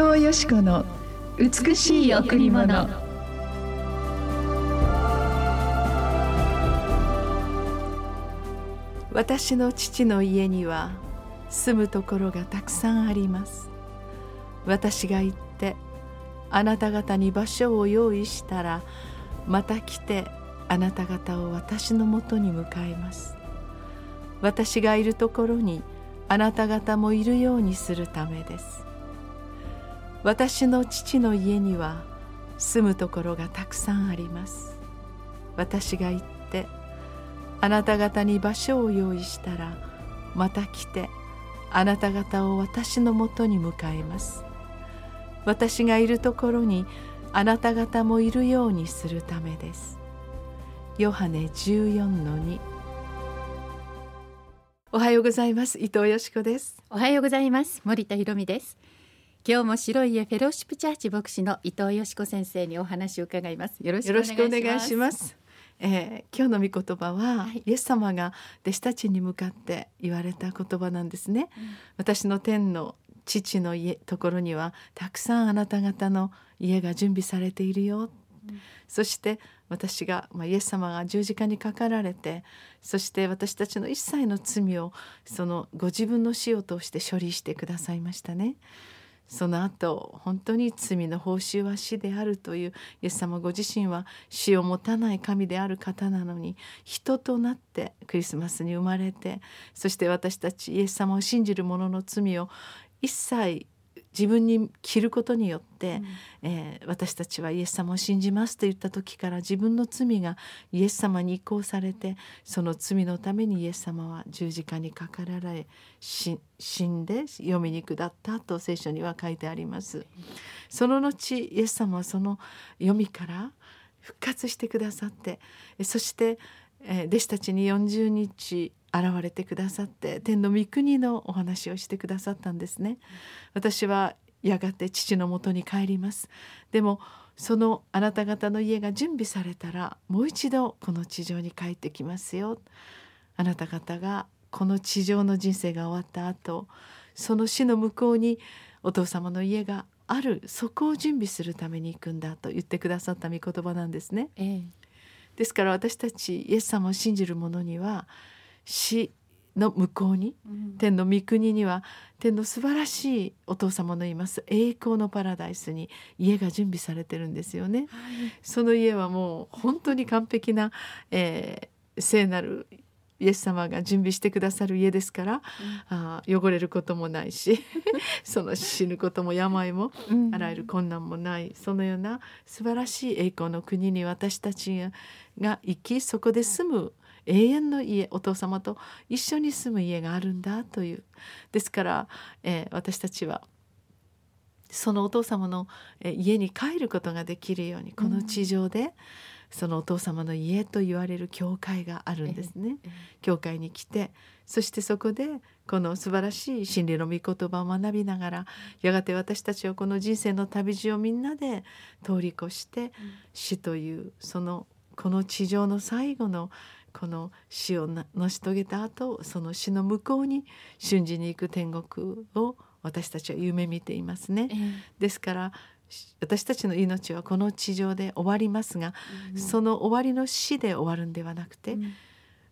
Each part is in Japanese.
藤よし子の美しい贈り物。私の父の家には住むところがたくさんあります。私が行ってあなた方に場所を用意したらまた来てあなた方を私のもとに迎えます。私がいるところにあなた方もいるようにするためです。私の父の家には住むところがたくさんあります。私が行ってあなた方に場所を用意したらまた来てあなた方を私のもとに迎えます。私がいるところにあなた方もいるようにするためです。ヨハネ14の2おはようございます。伊藤よしこです。おはようございます。森田博美です。今日も白い家フェローシップチャーチ牧師の伊藤よしこ先生にお話を伺います。よろしくお願いします。えー、今日の御言葉は、はい、イエス様が弟子たちに向かって言われた言葉なんですね、うん、私の天の父の家ところにはたくさんあなた方の家が準備されているよ、うん、そして私が、まあ、イエス様が十字架にかかられてそして私たちの一切の罪をそのご自分の死を通して処理してくださいましたね。その後本当に罪の報酬は死であるというイエス様ご自身は死を持たない神である方なのに人となってクリスマスに生まれてそして私たちイエス様を信じる者の罪を一切自分に着ることによって、うん、えー、私たちはイエス様を信じますと言った時から自分の罪がイエス様に移行されてその罪のためにイエス様は十字架にかかられ死んで読みに下ったと聖書には書いてあります。その後イエス様はその読みから復活してくださってそして弟子たちに40日現れてくださって天の御国のお話をしてくださったんですね。私はやがて父のもとに帰りますでもそのあなた方の家が準備されたらもう一度この地上に帰ってきますよあなた方がこの地上の人生が終わった後その死の向こうにお父様の家があるそこを準備するために行くんだと言ってくださった御言葉なんですね。ええ、ですから私たちイエス様を信じる者には死の向こうに、うん、天の御国には天の素晴らしいお父様のいます栄光のパラダイスに家が準備されてるんですよね。はい、その家はもう本当に完璧な、えー、聖なるイエス様が準備してくださる家ですから、うん、あ汚れることもないし その死ぬことも病も、あらゆる困難もないそのような素晴らしい栄光の国に私たちが生きそこで住む永遠の家お父様と一緒に住む家があるんだという。ですから、えー、私たちはそのお父様の家に帰ることができるようにこの地上で、そのお父様の家と言われる教会があるんですね。教会に来てそしてそこでこの素晴らしい真理の御言葉を学びながらやがて私たちはこの人生の旅路をみんなで通り越して死というそのこの地上の最後のこの死を成し遂げた後その死の向こうに瞬時に行く天国を私たちは夢見ていますね。えー、ですから私たちの命はこの地上で終わりますが、うん、その終わりの死で終わるんではなくて、うん、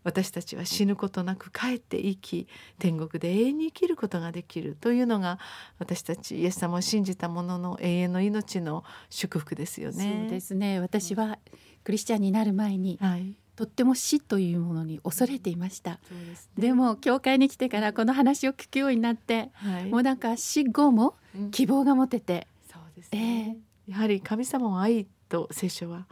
私たちは死ぬことなく帰って生き天国で永遠に生きることができるというのが私たちイエス様を信じた者の永遠の命の祝福ですよね。そうですね。私はクリスチャンになる前に、はいとっても死というものに恐れていました、でね、でも教会に来てからこの話を聞くようになって、はい、もうなんか死後も希望が持てて、うん、そうですね、えー、やはり神様を愛と聖書は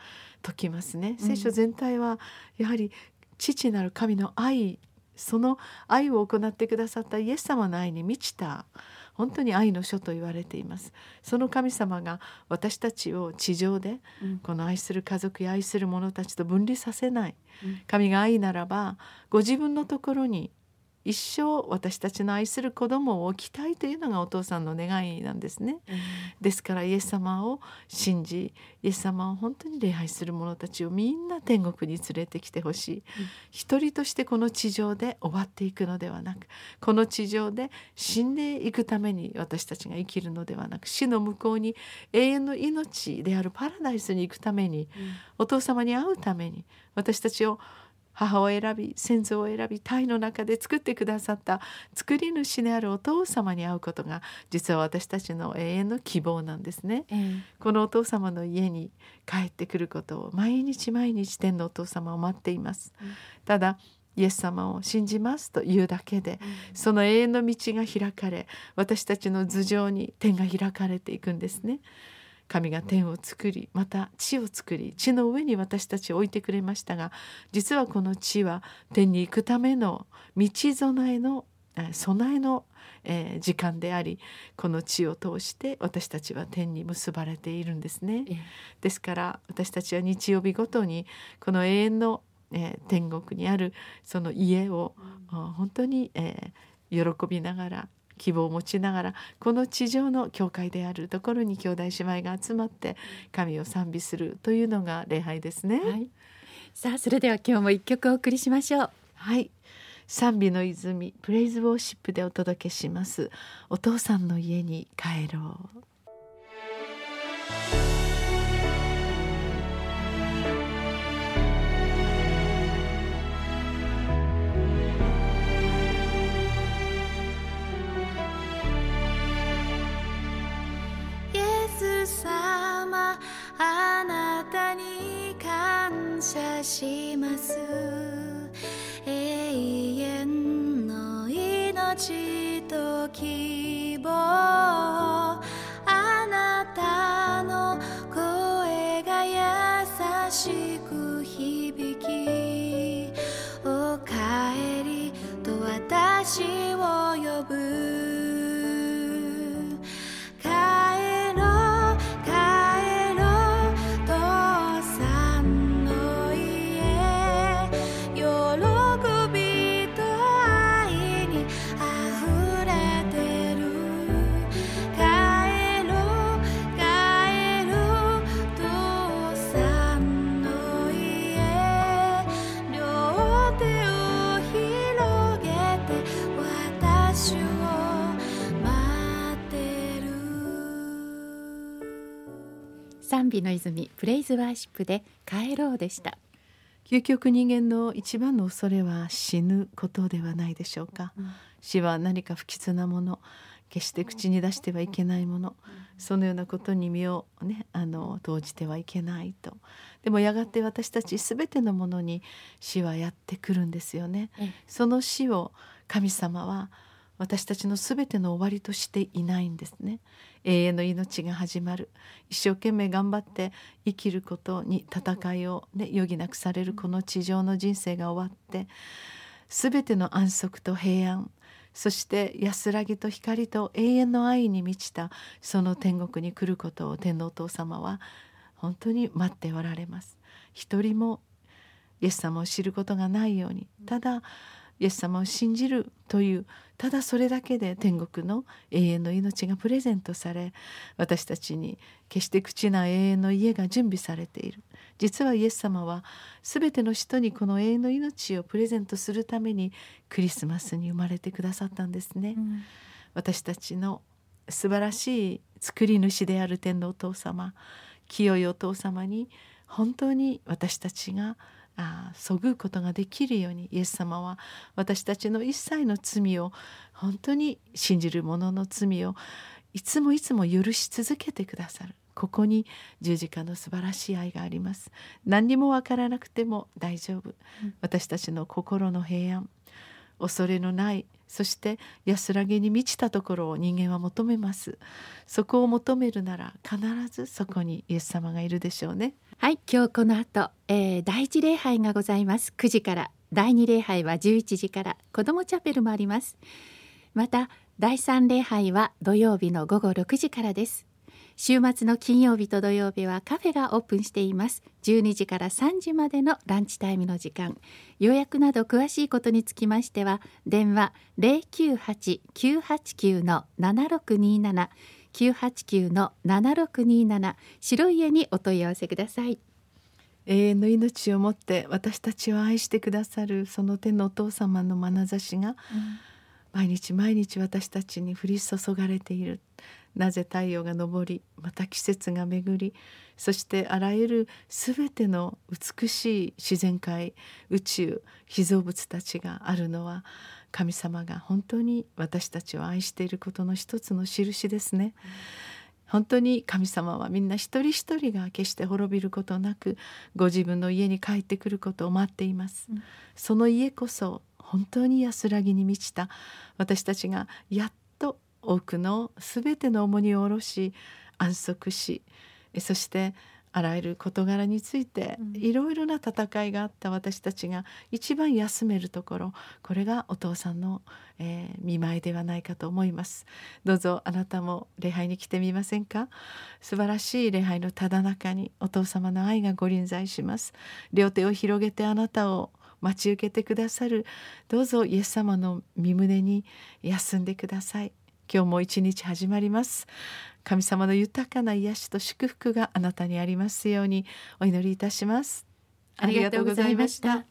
説きますね。聖書全体はやはり父なる神の愛その愛を行ってくださったイエス様の愛に満ちた本当に愛の書と言われています。その神様が私たちを地上で、この愛する家族や愛する者たちと分離させない、神が愛ならばご自分のところに一生私たちの愛する子供を置きたいというのがお父さんの願いなんですね、うん、ですからイエス様を信じイエス様を本当に礼拝する者たちをみんな天国に連れてきてほしい、うん、一人としてこの地上で終わっていくのではなくこの地上で死んでいくために私たちが生きるのではなく死の向こうに永遠の命であるパラダイスに行くために、うん、お父様に会うために私たちを母を選び先祖を選び胎の中で作ってくださった作り主であるお父様に会うことが実は私たちの永遠の希望なんですね、えー、このお父様の家に帰ってくることを毎日毎日天のお父様を待っています、うん、ただイエス様を信じますというだけで、その永遠の道が開かれ私たちの頭上に天が開かれていくんですね。神が天を作りまた地を作り地の上に私たちを置いてくれましたが実はこの地は天に行くための道備えの備えの、えー、時間でありこの地を通して私たちは天に結ばれているんですね。ですから私たちは日曜日ごとにこの永遠の、えー、天国にあるその家を、うん、本当に、えー、喜びながら希望を持ちながらこの地上の教会であるところに兄弟姉妹が集まって神を賛美するというのが礼拝ですね、はい、さあそれでは今日も一曲お送りしましょう。はい。賛美の泉プレイズウォーシップでお届けします。お父さんの家に帰ろうします。永遠の命と希望。あなたの声が優しく響きおかえりと私を賛美の泉プレイズワーシップで帰ろうでした。究極人間の一番の恐れは死ぬことではないでしょうか、うん、死は何か不吉なもの決して口に出してはいけないもの、そのようなことに身をねあの投じてはいけないと。でもやがて私たち全てのものに死はやってくるんですよね、その死を神様は私たちの全ての終わりとしていないんですね永遠の命が始まる一生懸命頑張って生きることに戦いを、ね、余儀なくされるこの地上の人生が終わって全ての安息と平安そして安らぎと光と永遠の愛に満ちたその天国に来ることを天皇お父様は本当に待っておられます。一人もイエス様を知ることがないようにただイエス様を信じるというただそれだけで天国の永遠の命がプレゼントされ私たちに決して口な永遠の家が準備されている。実はイエス様は全ての人にこの永遠の命をプレゼントするためにクリスマスに生まれてくださったんですね、うん、私たちの素晴らしい作り主である天のお父様清いお父様に本当に私たちがあそぐうことができるようにイエス様は私たちの一切の罪を本当に信じる者の罪をいつもいつも許し続けてくださる。ここに十字架の素晴らしい愛があります。何にもわからなくても大丈夫、私たちの心の平安恐れのないそして安らぎに満ちたところを人間は求めます。そこを求めるなら必ずそこにイエス様がいるでしょうねはい今日この後、えー、第一礼拝がございます。9時から。第二礼拝は11時から。子どもチャペルもあります。また第三礼拝は土曜日の午後6時からです。週末の金曜日と土曜日はカフェがオープンしています。12時から3時までのランチタイムの時間。予約など詳しいことにつきましては電話098-989-7627 989-7627白い家にお問い合わせください。永遠の命をもって私たちを愛してくださるその手のお父様の眼差しが、毎日毎日私たちに降り注がれている。なぜ太陽が昇りまた季節が巡りそしてあらゆる全ての美しい自然界宇宙被造物たちがあるのは神様が本当に私たちを愛していることの一つの印ですね。うん本当に神様はみんな一人一人が決して滅びることなくご自分の家に帰ってくることを待っています、うん、その家こそ本当に安らぎに満ちた私たちがやっと多くの全ての重荷を下ろし安息しそしてあらゆる事柄についていろいろな戦いがあった私たちが一番休めるところこれがお父さんの、えー、見舞いではないかと思います。どうぞあなたも礼拝に来てみませんか？素晴らしい礼拝のただ中にお父様の愛がご臨在します。両手を広げてあなたを待ち受けてくださる。どうぞイエス様の身胸に休んでください。今日も一日始まります神様の豊かな癒しと祝福があなたにありますようにお祈りいたします。ありがとうございました。